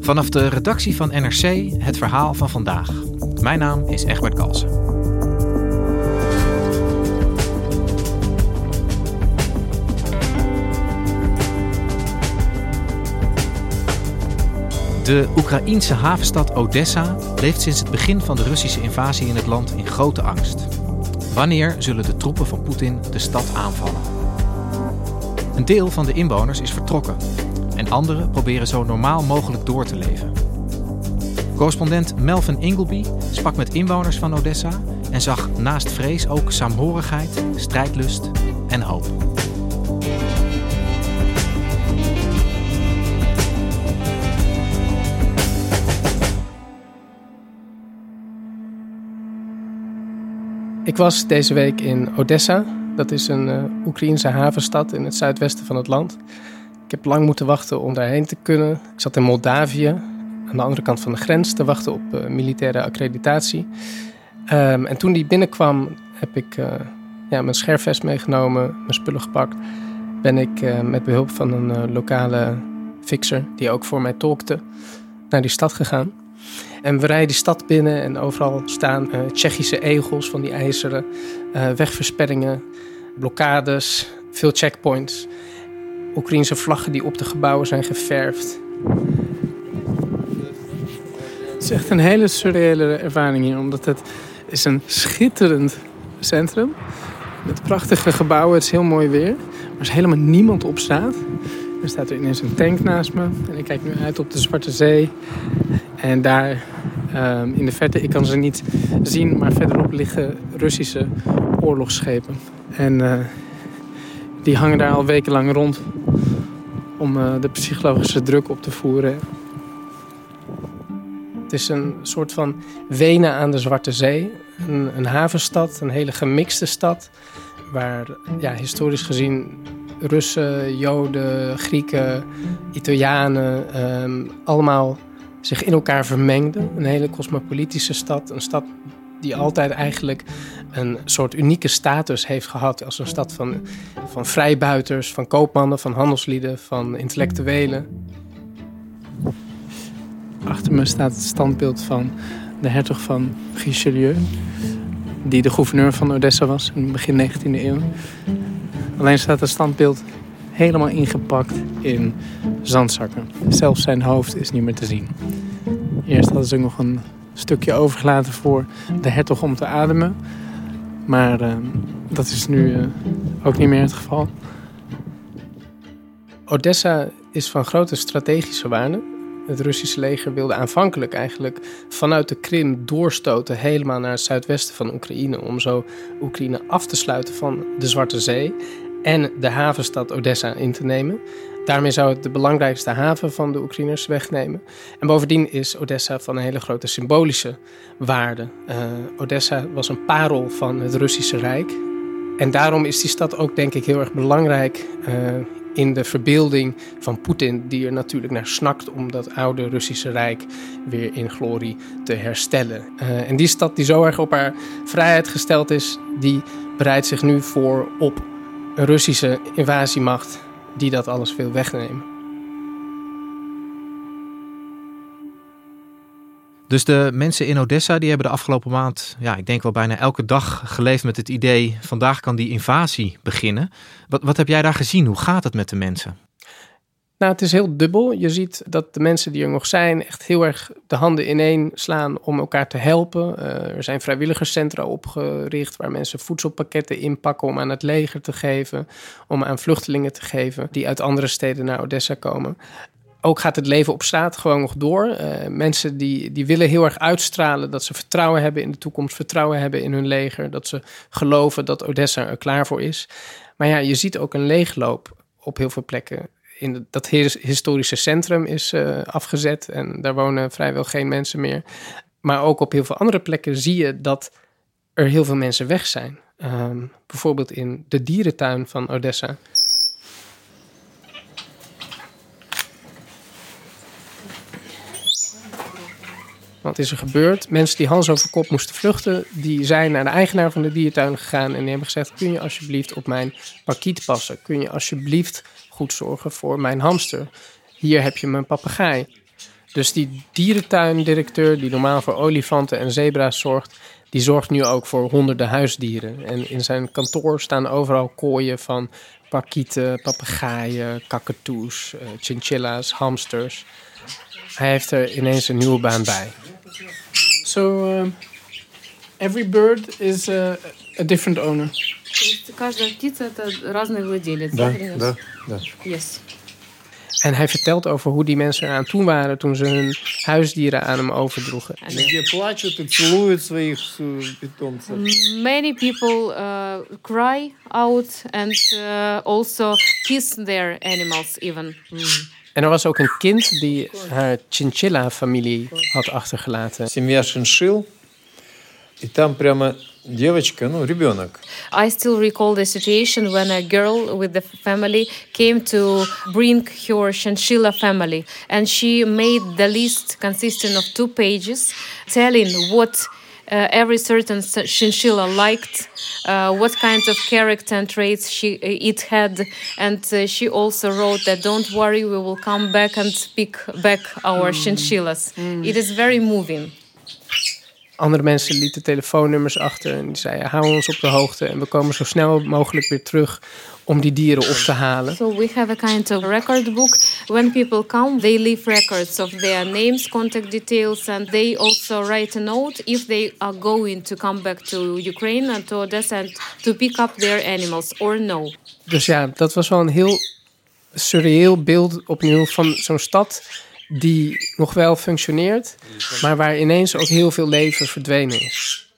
Vanaf de redactie van NRC het verhaal van vandaag. Mijn naam is Egbert Kalsen. De Oekraïense havenstad Odessa leeft sinds het begin van de Russische invasie in het land in grote angst. Wanneer zullen de troepen van Poetin de stad aanvallen? Een deel van de inwoners is vertrokken en anderen proberen zo normaal mogelijk door te leven. Correspondent Melvin Ingleby sprak met inwoners van Odessa en zag naast vrees ook saamhorigheid, strijdlust en hoop. Ik was deze week in Odessa. Dat is een uh, Oekraïense havenstad in het zuidwesten van het land. Ik heb lang moeten wachten om daarheen te kunnen. Ik zat in Moldavië, aan de andere kant van de grens, te wachten op uh, militaire accreditatie. Um, en toen die binnenkwam, heb ik uh, ja, mijn scherfvest meegenomen, mijn spullen gepakt. Ben ik met behulp van een lokale fixer, die ook voor mij tolkte, naar die stad gegaan. En we rijden die stad binnen en overal staan Tsjechische egels van die ijzeren, wegversperringen, blokkades, veel checkpoints. Oekraïnse vlaggen die op de gebouwen zijn geverfd. Het is echt een hele surreële ervaring hier, omdat het is een schitterend centrum met prachtige gebouwen. Het is heel mooi weer, maar er is helemaal niemand op straat. Er staat er ineens een tank naast me en ik kijk nu uit op de Zwarte Zee. En daar um, in de verte, ik kan ze niet zien, maar verderop liggen Russische oorlogsschepen. En uh, die hangen daar al wekenlang rond om uh, de psychologische druk op te voeren. Het is een soort van Wenen aan de Zwarte Zee. Een, een havenstad, een hele gemixte stad. Waar ja, historisch gezien Russen, Joden, Grieken, Italianen um, allemaal zich in elkaar vermengden. Een hele cosmopolitische stad. Een stad die altijd eigenlijk een soort unieke status heeft gehad als een stad van, van vrijbuiters, van koopmannen, van handelslieden, van intellectuelen. Achter me staat het standbeeld van de hertog van Richelieu, die de gouverneur van Odessa was in begin 19e eeuw. Alleen staat het standbeeld helemaal ingepakt in zandzakken. Zelfs zijn hoofd is niet meer te zien. Eerst hadden ze nog een stukje overgelaten voor de hertog om te ademen. Maar uh, dat is nu uh, ook niet meer het geval. Odessa is van grote strategische waarde. Het Russische leger wilde aanvankelijk eigenlijk vanuit de Krim doorstoten helemaal naar het zuidwesten van Oekraïne. Om zo Oekraïne af te sluiten van de Zwarte Zee en de havenstad Odessa in te nemen. Daarmee zou het de belangrijkste haven van de Oekraïners wegnemen. En bovendien is Odessa van een hele grote symbolische waarde. Uh, Odessa was een parel van het Russische Rijk. En daarom is die stad ook, denk ik, heel erg belangrijk uh, in de verbeelding van Poetin, die er natuurlijk naar snakt om dat oude Russische Rijk weer in glorie te herstellen. Uh, en die stad die zo erg op haar vrijheid gesteld is, die bereidt zich nu voor op een Russische invasiemacht die dat alles wil wegnemen. Dus de mensen in Odessa die hebben de afgelopen maand, ja, ik denk wel bijna elke dag geleefd met het idee: vandaag kan die invasie beginnen. Wat, wat heb jij daar gezien? Hoe gaat het met de mensen? Nou, het is heel dubbel. Je ziet dat de mensen die er nog zijn echt heel erg de handen ineen slaan om elkaar te helpen. Uh, er zijn vrijwilligerscentra opgericht waar mensen voedselpakketten inpakken om aan het leger te geven, om aan vluchtelingen te geven die uit andere steden naar Odessa komen. Ook gaat het leven op straat gewoon nog door. Uh, mensen die, die willen heel erg uitstralen dat ze vertrouwen hebben in de toekomst, vertrouwen hebben in hun leger, dat ze geloven dat Odessa er klaar voor is. Maar ja, je ziet ook een leegloop op heel veel plekken in dat historische centrum is uh, afgezet en daar wonen vrijwel geen mensen meer. Maar ook op heel veel andere plekken zie je dat er heel veel mensen weg zijn. Um, bijvoorbeeld in de dierentuin van Odessa. Wat is er gebeurd? Mensen die hals over kop moesten vluchten, die zijn naar de eigenaar van de dierentuin gegaan en die hebben gezegd: Kun je alsjeblieft op mijn parkiet passen? Kun je alsjeblieft goed zorgen voor mijn hamster? Hier heb je mijn papegaai. Dus die dierentuindirecteur, die normaal voor olifanten en zebra's zorgt, die zorgt nu ook voor honderden huisdieren. En in zijn kantoor staan overal kooien van parkieten, papegaaien, kakatoes, uh, chinchilla's, hamsters. Hij heeft er ineens een nieuwe baan bij. So, uh, every bird is a, a different owner. Каждая птица это разный владелец. Да, да, да. Yes. En hij vertelt over hoe die mensen eraan toe waren toen ze hun huisdieren aan hem overdroegen. Many people uh, cry out and uh, also kiss their animals even. Mm. En er was ook een kind die haar chinchilla-familie had achtergelaten. Семья шиншил. И там прямо девочка, ну, ребенок. I still recall the situation when a girl with the family came to bring her chinchilla family, and she made the list consisting of two pages, telling what uh, every certain chinchilla liked, uh, what kinds of character and traits she uh, it had, and uh, she also wrote that don't worry, we will come back and pick back our mm. chinchillas. Mm. It is very moving. Andere mensen lieten telefoonnummers achter en die zeiden: hou ons op de hoogte en we komen zo snel mogelijk weer terug om die dieren op te halen. So we have a kind of record book. When people come, they leave records of their names, contact details, and they also write a note if they are going to come back to Ukraine and to Odessa and to pick up their animals or no. Dus ja, dat was wel een heel surreëel beeld opnieuw van zo'n stad die nog wel functioneert, maar waar ineens ook heel veel leven verdwenen is.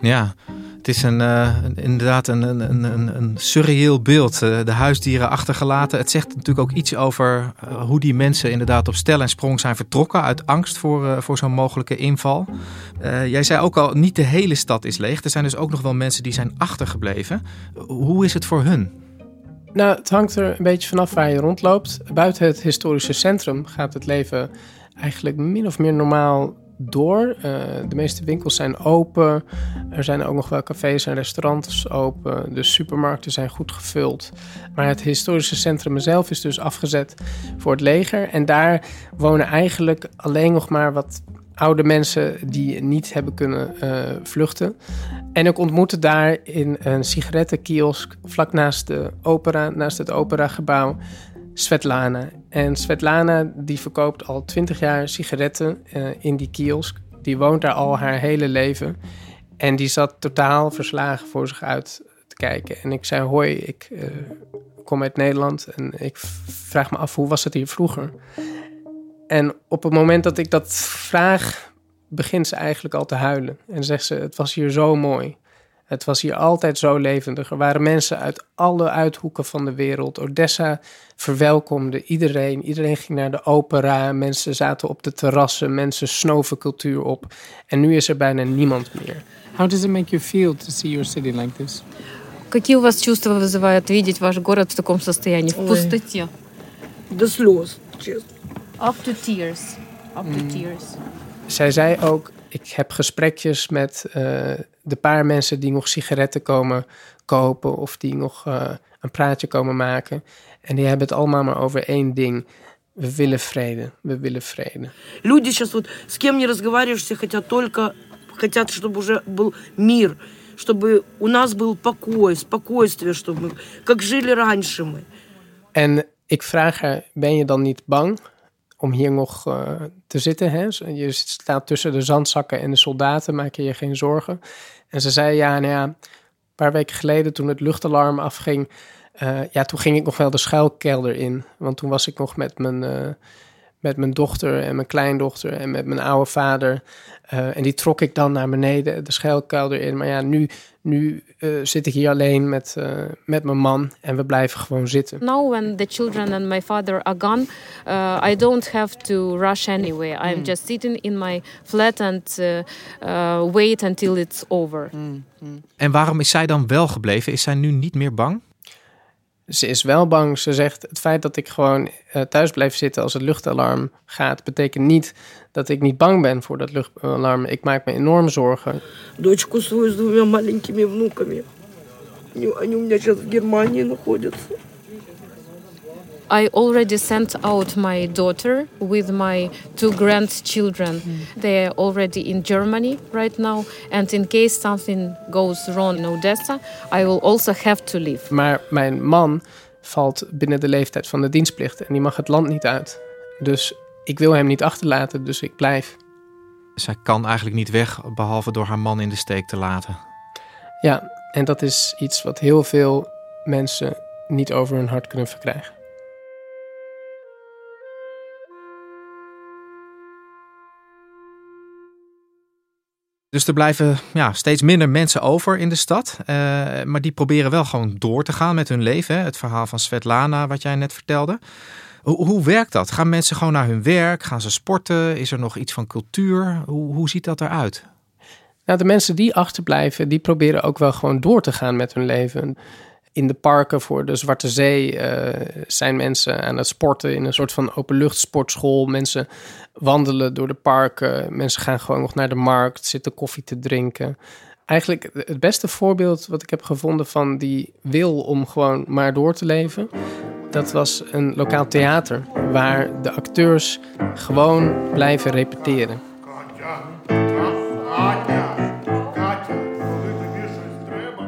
Ja, het is een, uh, inderdaad een, een, een, een beeld. Uh, de huisdieren achtergelaten. Het zegt natuurlijk ook iets over uh, hoe die mensen inderdaad op stel en sprong zijn vertrokken uit angst voor, voor zo'n mogelijke inval. jij zei ook al, niet de hele stad is leeg. Er zijn dus ook nog wel mensen die zijn achtergebleven. Hoe is het voor hun? Nou, het hangt er een beetje vanaf waar je rondloopt. Buiten het historische centrum gaat het leven eigenlijk min of meer normaal door. Uh, de meeste winkels zijn open. Er zijn ook nog wel cafés en restaurants open. De supermarkten zijn goed gevuld. Maar het historische centrum zelf is dus afgezet voor het leger. En daar wonen eigenlijk alleen nog maar wat oude mensen die niet hebben kunnen uh, vluchten. En ik ontmoette daar in een sigarettenkiosk vlak naast, de opera, naast het operagebouw Svetlana. En Svetlana die verkoopt al twintig jaar sigaretten uh, in die kiosk. Die woont daar al haar hele leven. En die zat totaal verslagen voor zich uit te kijken. En ik zei, hoi, ik uh, kom uit Nederland en ik vraag me af, hoe was het hier vroeger? En op het moment dat ik dat vraag, begint ze eigenlijk al te huilen. En zegt ze: Het was hier zo mooi. Het was hier altijd zo levendig. Er waren mensen uit alle uithoeken van de wereld. Odessa verwelkomde iedereen. Iedereen ging naar de opera. Mensen zaten op de terrassen. Mensen snoven cultuur op. En nu is er bijna niemand meer. How does it make you feel to see your city like this? Какие у вас чувства вызывает видеть ваш город в таком состоянии, в пустоте? До слез, честно. Up to tears. Up to mm. tears. Zij zei ook, ik heb gesprekjes met uh, de paar mensen die nog sigaretten komen kopen of die nog uh, een praatje komen maken. En die hebben het allemaal maar over één ding. We willen vrede, we willen vrede. Люди сейчас вот с кем не разговариваешь, все хотят только, хотят, чтобы уже был мир, чтобы у нас был покой, спокойствие, чтобы как жили раньше мы. En ik vraag haar, ben je dan niet bang Om hier nog uh, te zitten. Hè? Je staat tussen de zandzakken en de soldaten, maak je je geen zorgen. En ze zei, ja, nou ja, een paar weken geleden toen het luchtalarm afging, uh, ja, toen ging ik nog wel de schuilkelder in. Want toen was ik nog met mijn, uh, met mijn dochter en mijn kleindochter en met mijn oude vader. en die trok ik dan naar beneden, de schuilkelder in. Maar ja, nu, Nu uh, zit ik hier alleen met, uh, met mijn man en we blijven gewoon zitten. Now when the children and my father are gone, uh, I don't have to rush anywhere. I'm mm. just sitting in my flat and wait until it's over. Mm. Mm. En waarom is zij dan wel gebleven? Is zij nu niet meer bang? Ze is wel bang. Ze zegt het feit dat ik gewoon uh, thuis blijf zitten als het luchtalarm gaat, betekent niet dat ik niet bang ben voor dat luchtalarm. Ik maak me enorm zorgen. Дочку свою с двумя маленькими внуками. Они у меня сейчас в Германии находятся. I already sent out my daughter with my two grandchildren. Mm. They are already in Germany right now. And in case something goes wrong in Odessa, I will also have to leave. Maar mijn man valt binnen de leeftijd van de dienstplicht en die mag het land niet uit. Dus ik wil hem niet achterlaten, dus ik blijf. Zij kan eigenlijk niet weg, behalve door haar man in de steek te laten. Ja, en dat is iets wat heel veel mensen niet over hun hart kunnen verkrijgen. Dus er blijven ja, steeds minder mensen over in de stad. Uh, maar die proberen wel gewoon door te gaan met hun leven. Hè? Het verhaal van Svetlana, wat jij net vertelde. Hoe, hoe, werkt dat? Gaan mensen gewoon naar hun werk? Gaan ze sporten? Is er nog iets van cultuur? Hoe, hoe ziet dat eruit? Nou, de mensen die achterblijven, die proberen ook wel gewoon door te gaan met hun leven in de parken voor de Zwarte Zee uh, zijn mensen aan het sporten in een soort van openluchtsportschool. Mensen wandelen door de parken. Mensen gaan gewoon nog naar de markt, zitten koffie te drinken. Eigenlijk het beste voorbeeld wat ik heb gevonden van die wil om gewoon maar door te leven. Dat was een lokaal theater waar de acteurs gewoon blijven repeteren.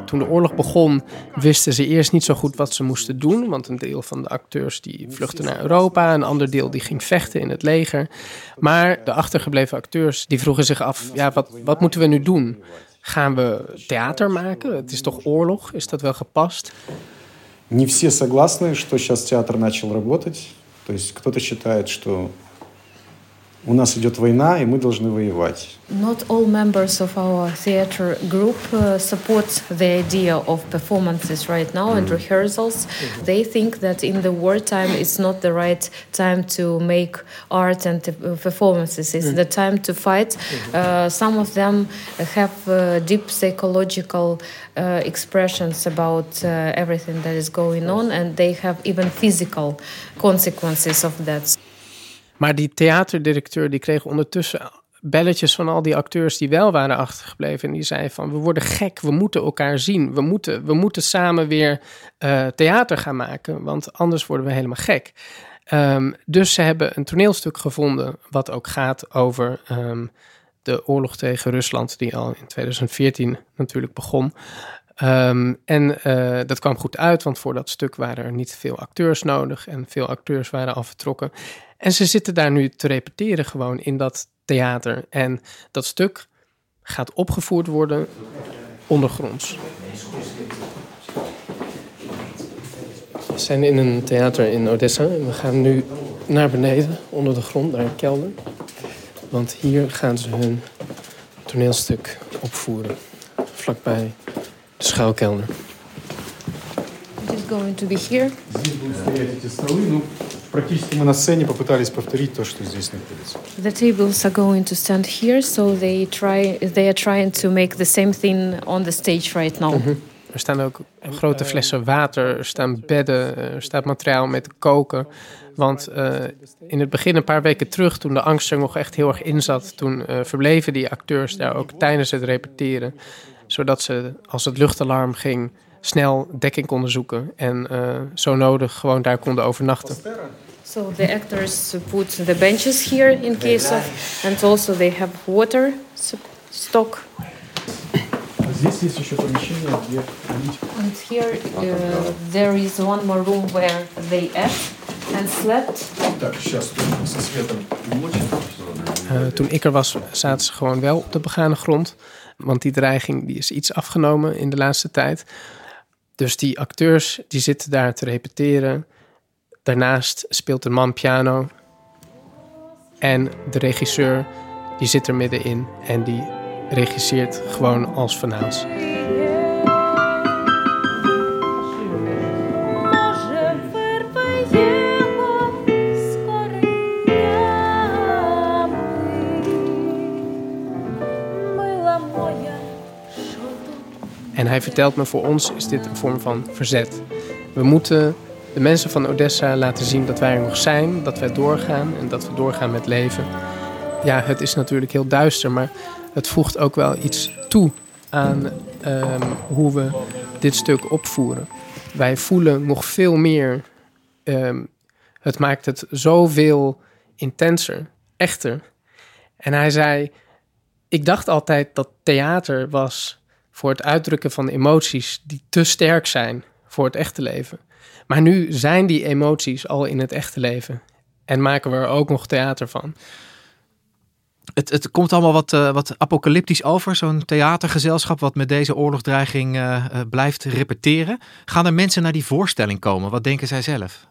toen de oorlog begon, wisten ze eerst niet zo goed wat ze moesten doen. Want een deel van de acteurs die vluchtte naar Europa, een ander deel die ging vechten in het leger. Maar de achtergebleven acteurs die vroegen zich af, ja, wat, wat moeten we nu doen? Gaan we theater maken? Het is toch oorlog? Is dat wel gepast? Не все согласны, что сейчас театр начал работать. То есть кто-то считает, что у нас идет война, и мы должны воевать. Not all members of our theater group uh, support the idea of performances right now mm. and rehearsals. Mm. They think that in the wartime it's not the right time to make art and uh, performances. It's mm. the time to fight. Uh, some of them have uh, deep psychological uh, expressions about uh, everything that is going on, and they have even physical consequences of that. Maar die theaterdirecteur die kreeg ondertussen belletjes van al die acteurs die wel waren achtergebleven. En die zei van, we worden gek, we moeten elkaar zien. We moeten, we moeten samen weer uh, theater gaan maken, want anders worden we helemaal gek. Um, dus ze hebben een toneelstuk gevonden wat ook gaat over um, de oorlog tegen Rusland, die al in 2014 natuurlijk begon. Um, en uh, dat kwam goed uit, want voor dat stuk waren er niet veel acteurs nodig en veel acteurs waren al vertrokken. En ze zitten daar nu te repeteren gewoon in dat theater. En dat stuk gaat opgevoerd worden ondergronds. We zijn in een theater in Odessa en we gaan nu naar beneden, onder de grond, naar een kelder. Want hier gaan ze hun toneelstuk opvoeren, vlakbij de schuilkelder. It is going to be here практически мы на сцене попытались повторить то, что здесь находится. The tables are going to stand here, so they try they are trying to make the same thing on the stage right now. Mm -hmm. Er staan ook grote flessen water, er staan bedden, er staat materiaal om mee te koken. Want uh, in het begin, een paar weken terug, toen de angst er nog echt heel erg in zat, toen uh, verbleven die acteurs daar ook tijdens het repeteren. zodat ze, als het luchtalarm ging, snel dekking konden zoeken en uh, zo nodig gewoon daar konden overnachten. So the actors put the benches here in case of, and also they have water stock. And here uh, there is one more room where they ate and slept. Uh, toen ik er was, zaten ze gewoon wel op de begane grond. Want die dreiging die is iets afgenomen in de laatste tijd. Dus die acteurs die zitten daar te repeteren. Daarnaast speelt een man piano. En de regisseur die zit er middenin en die regisseert gewoon als vanouds. Hij vertelt me, voor ons is dit een vorm van verzet. We moeten de mensen van Odessa laten zien dat wij er nog zijn, dat wij doorgaan en dat we doorgaan met leven. Ja, het is natuurlijk heel duister, maar het voegt ook wel iets toe aan ehm, hoe we dit stuk opvoeren. Wij voelen nog veel meer. ehm, het maakt het zoveel intenser, echter. En hij zei: Ik dacht altijd dat theater was voor het uitdrukken van emoties die te sterk zijn voor het echte leven. Maar nu zijn die emoties al in het echte leven. En maken we er ook nog theater van. Het, het komt allemaal wat, eh, wat apocalyptisch over, zo'n theatergezelschap wat met deze oorlogsdreiging eh, eh, blijft repeteren. Gaan er mensen naar die voorstelling komen? Wat denken zij zelf?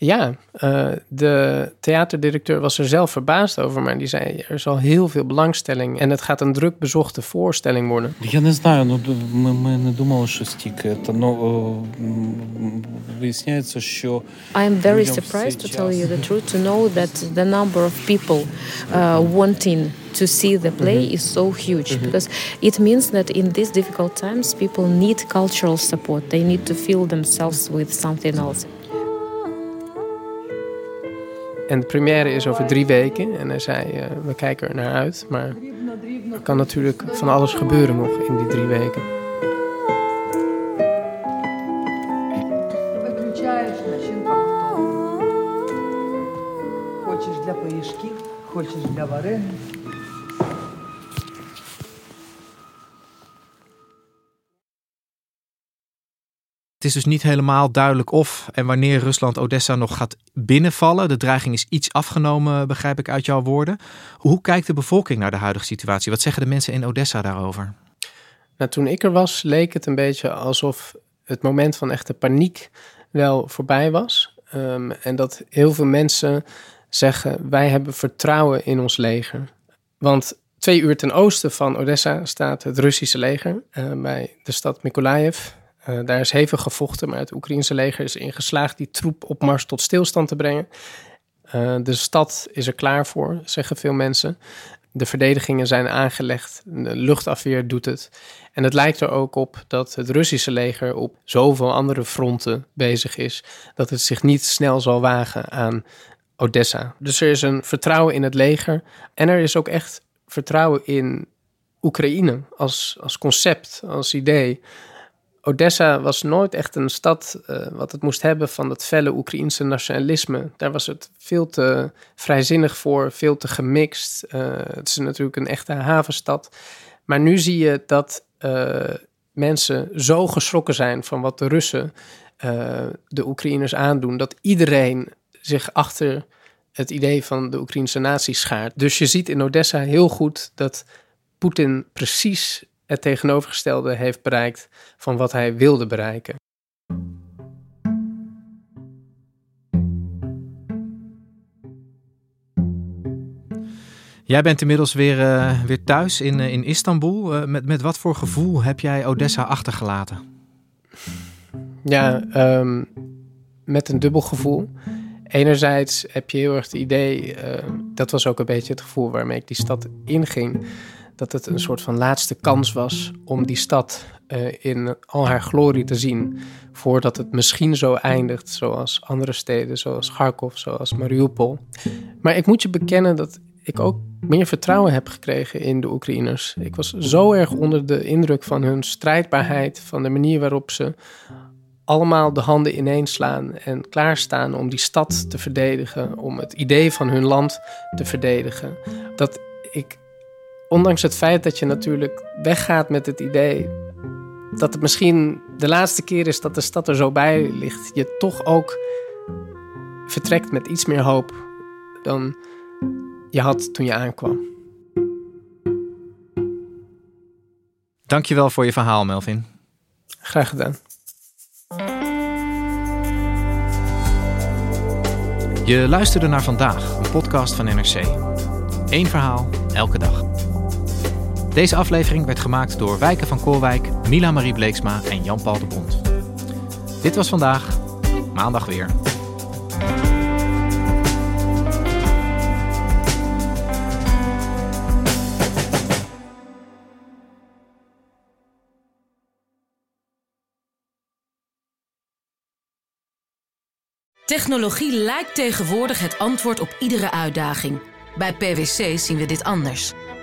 Ja, eh, de theaterdirecteur was er zelf verbaasd over, maar die zei: er is al heel veel belangstelling en het gaat een druk bezochte voorstelling worden. Я не знаю, ну д- ми, ми не думали, що стільки. Та ну е, м, виясняється, що I am very людям в surprised, to цей tell you час- the truth, to know that the number of people uh, wanting to see the play is so huge because it means that in these difficult times, people need cultural support. They need to fill themselves with something else. En de première is over drie weken en hij zei: eh, we kijken er naar uit, maar er kan natuurlijk van alles gebeuren nog in die drie weken. Виключаєш, начинка готова. Хочеш для пиріжків, хочеш для вареників. Het is dus niet helemaal duidelijk of en wanneer Rusland Odessa nog gaat binnenvallen. De dreiging is iets afgenomen, begrijp ik uit jouw woorden. Hoe kijkt de bevolking naar de huidige situatie? Wat zeggen de mensen in Odessa daarover? Nou, toen ik er was, leek het een beetje alsof het moment van echte paniek wel voorbij was. Ehm, en dat heel veel mensen zeggen: wij hebben vertrouwen in ons leger. Want twee uur ten oosten van Odessa staat het Russische leger eh, bij de stad Mykolaiv. Eh, daar is hevig gevochten, maar het Oekraïense leger is erin geslaagd die troepopmars tot stilstand te brengen. Eh, de stad is er klaar voor, zeggen veel mensen. De verdedigingen zijn aangelegd, de luchtafweer doet het. En het lijkt er ook op dat het Russische leger op zoveel andere fronten bezig is, dat het zich niet snel zal wagen aan Odessa. Dus er is een vertrouwen in het leger en er is ook echt vertrouwen in Oekraïne als, als concept, als idee. Odessa was nooit echt een stad eh, wat het moest hebben van dat felle Oekraïense nationalisme. Daar was het veel te vrijzinnig voor, veel te gemixt. Eh, het is natuurlijk een echte havenstad. Maar nu zie je dat eh, mensen zo geschrokken zijn van wat de Russen de Oekraïners aandoen, dat iedereen zich achter het idee van de Oekraïnse natie schaart. Dus je ziet in Odessa heel goed dat Poetin precies het tegenovergestelde heeft bereikt van wat hij wilde bereiken. Jij bent inmiddels weer, eh, weer thuis in, eh, in Istanbul. Eh, met, met wat voor gevoel heb jij Odessa achtergelaten? Ja, ehm, met een dubbel gevoel. Enerzijds heb je heel erg het idee, dat was ook een beetje het gevoel waarmee ik die stad inging, dat het een soort van laatste kans was om die stad eh, in al haar glorie te zien, voordat het misschien zo eindigt zoals andere steden, zoals Kharkov, zoals Mariupol. Maar ik moet je bekennen dat ik ook meer vertrouwen heb gekregen in de Oekraïners. Ik was zo erg onder de indruk van hun strijdbaarheid, van de manier waarop ze allemaal de handen ineens slaan en klaarstaan om die stad te verdedigen, om het idee van hun land te verdedigen. Dat ik, ondanks het feit dat je natuurlijk weggaat met het idee dat het misschien de laatste keer is dat de stad er zo bij ligt, je toch ook vertrekt met iets meer hoop dan je had toen je aankwam. Dankjewel voor je verhaal, Melvin. Graag gedaan. Je luisterde naar vandaag, een podcast van NRC. Eén verhaal, elke dag. Deze aflevering werd gemaakt door Wijken van Koolwijk, Mila Marie Bleeksma en Jan-Paul de Bond. Dit was vandaag, maandag weer. Technologie lijkt tegenwoordig het antwoord op iedere uitdaging. Bij PwC zien we dit anders.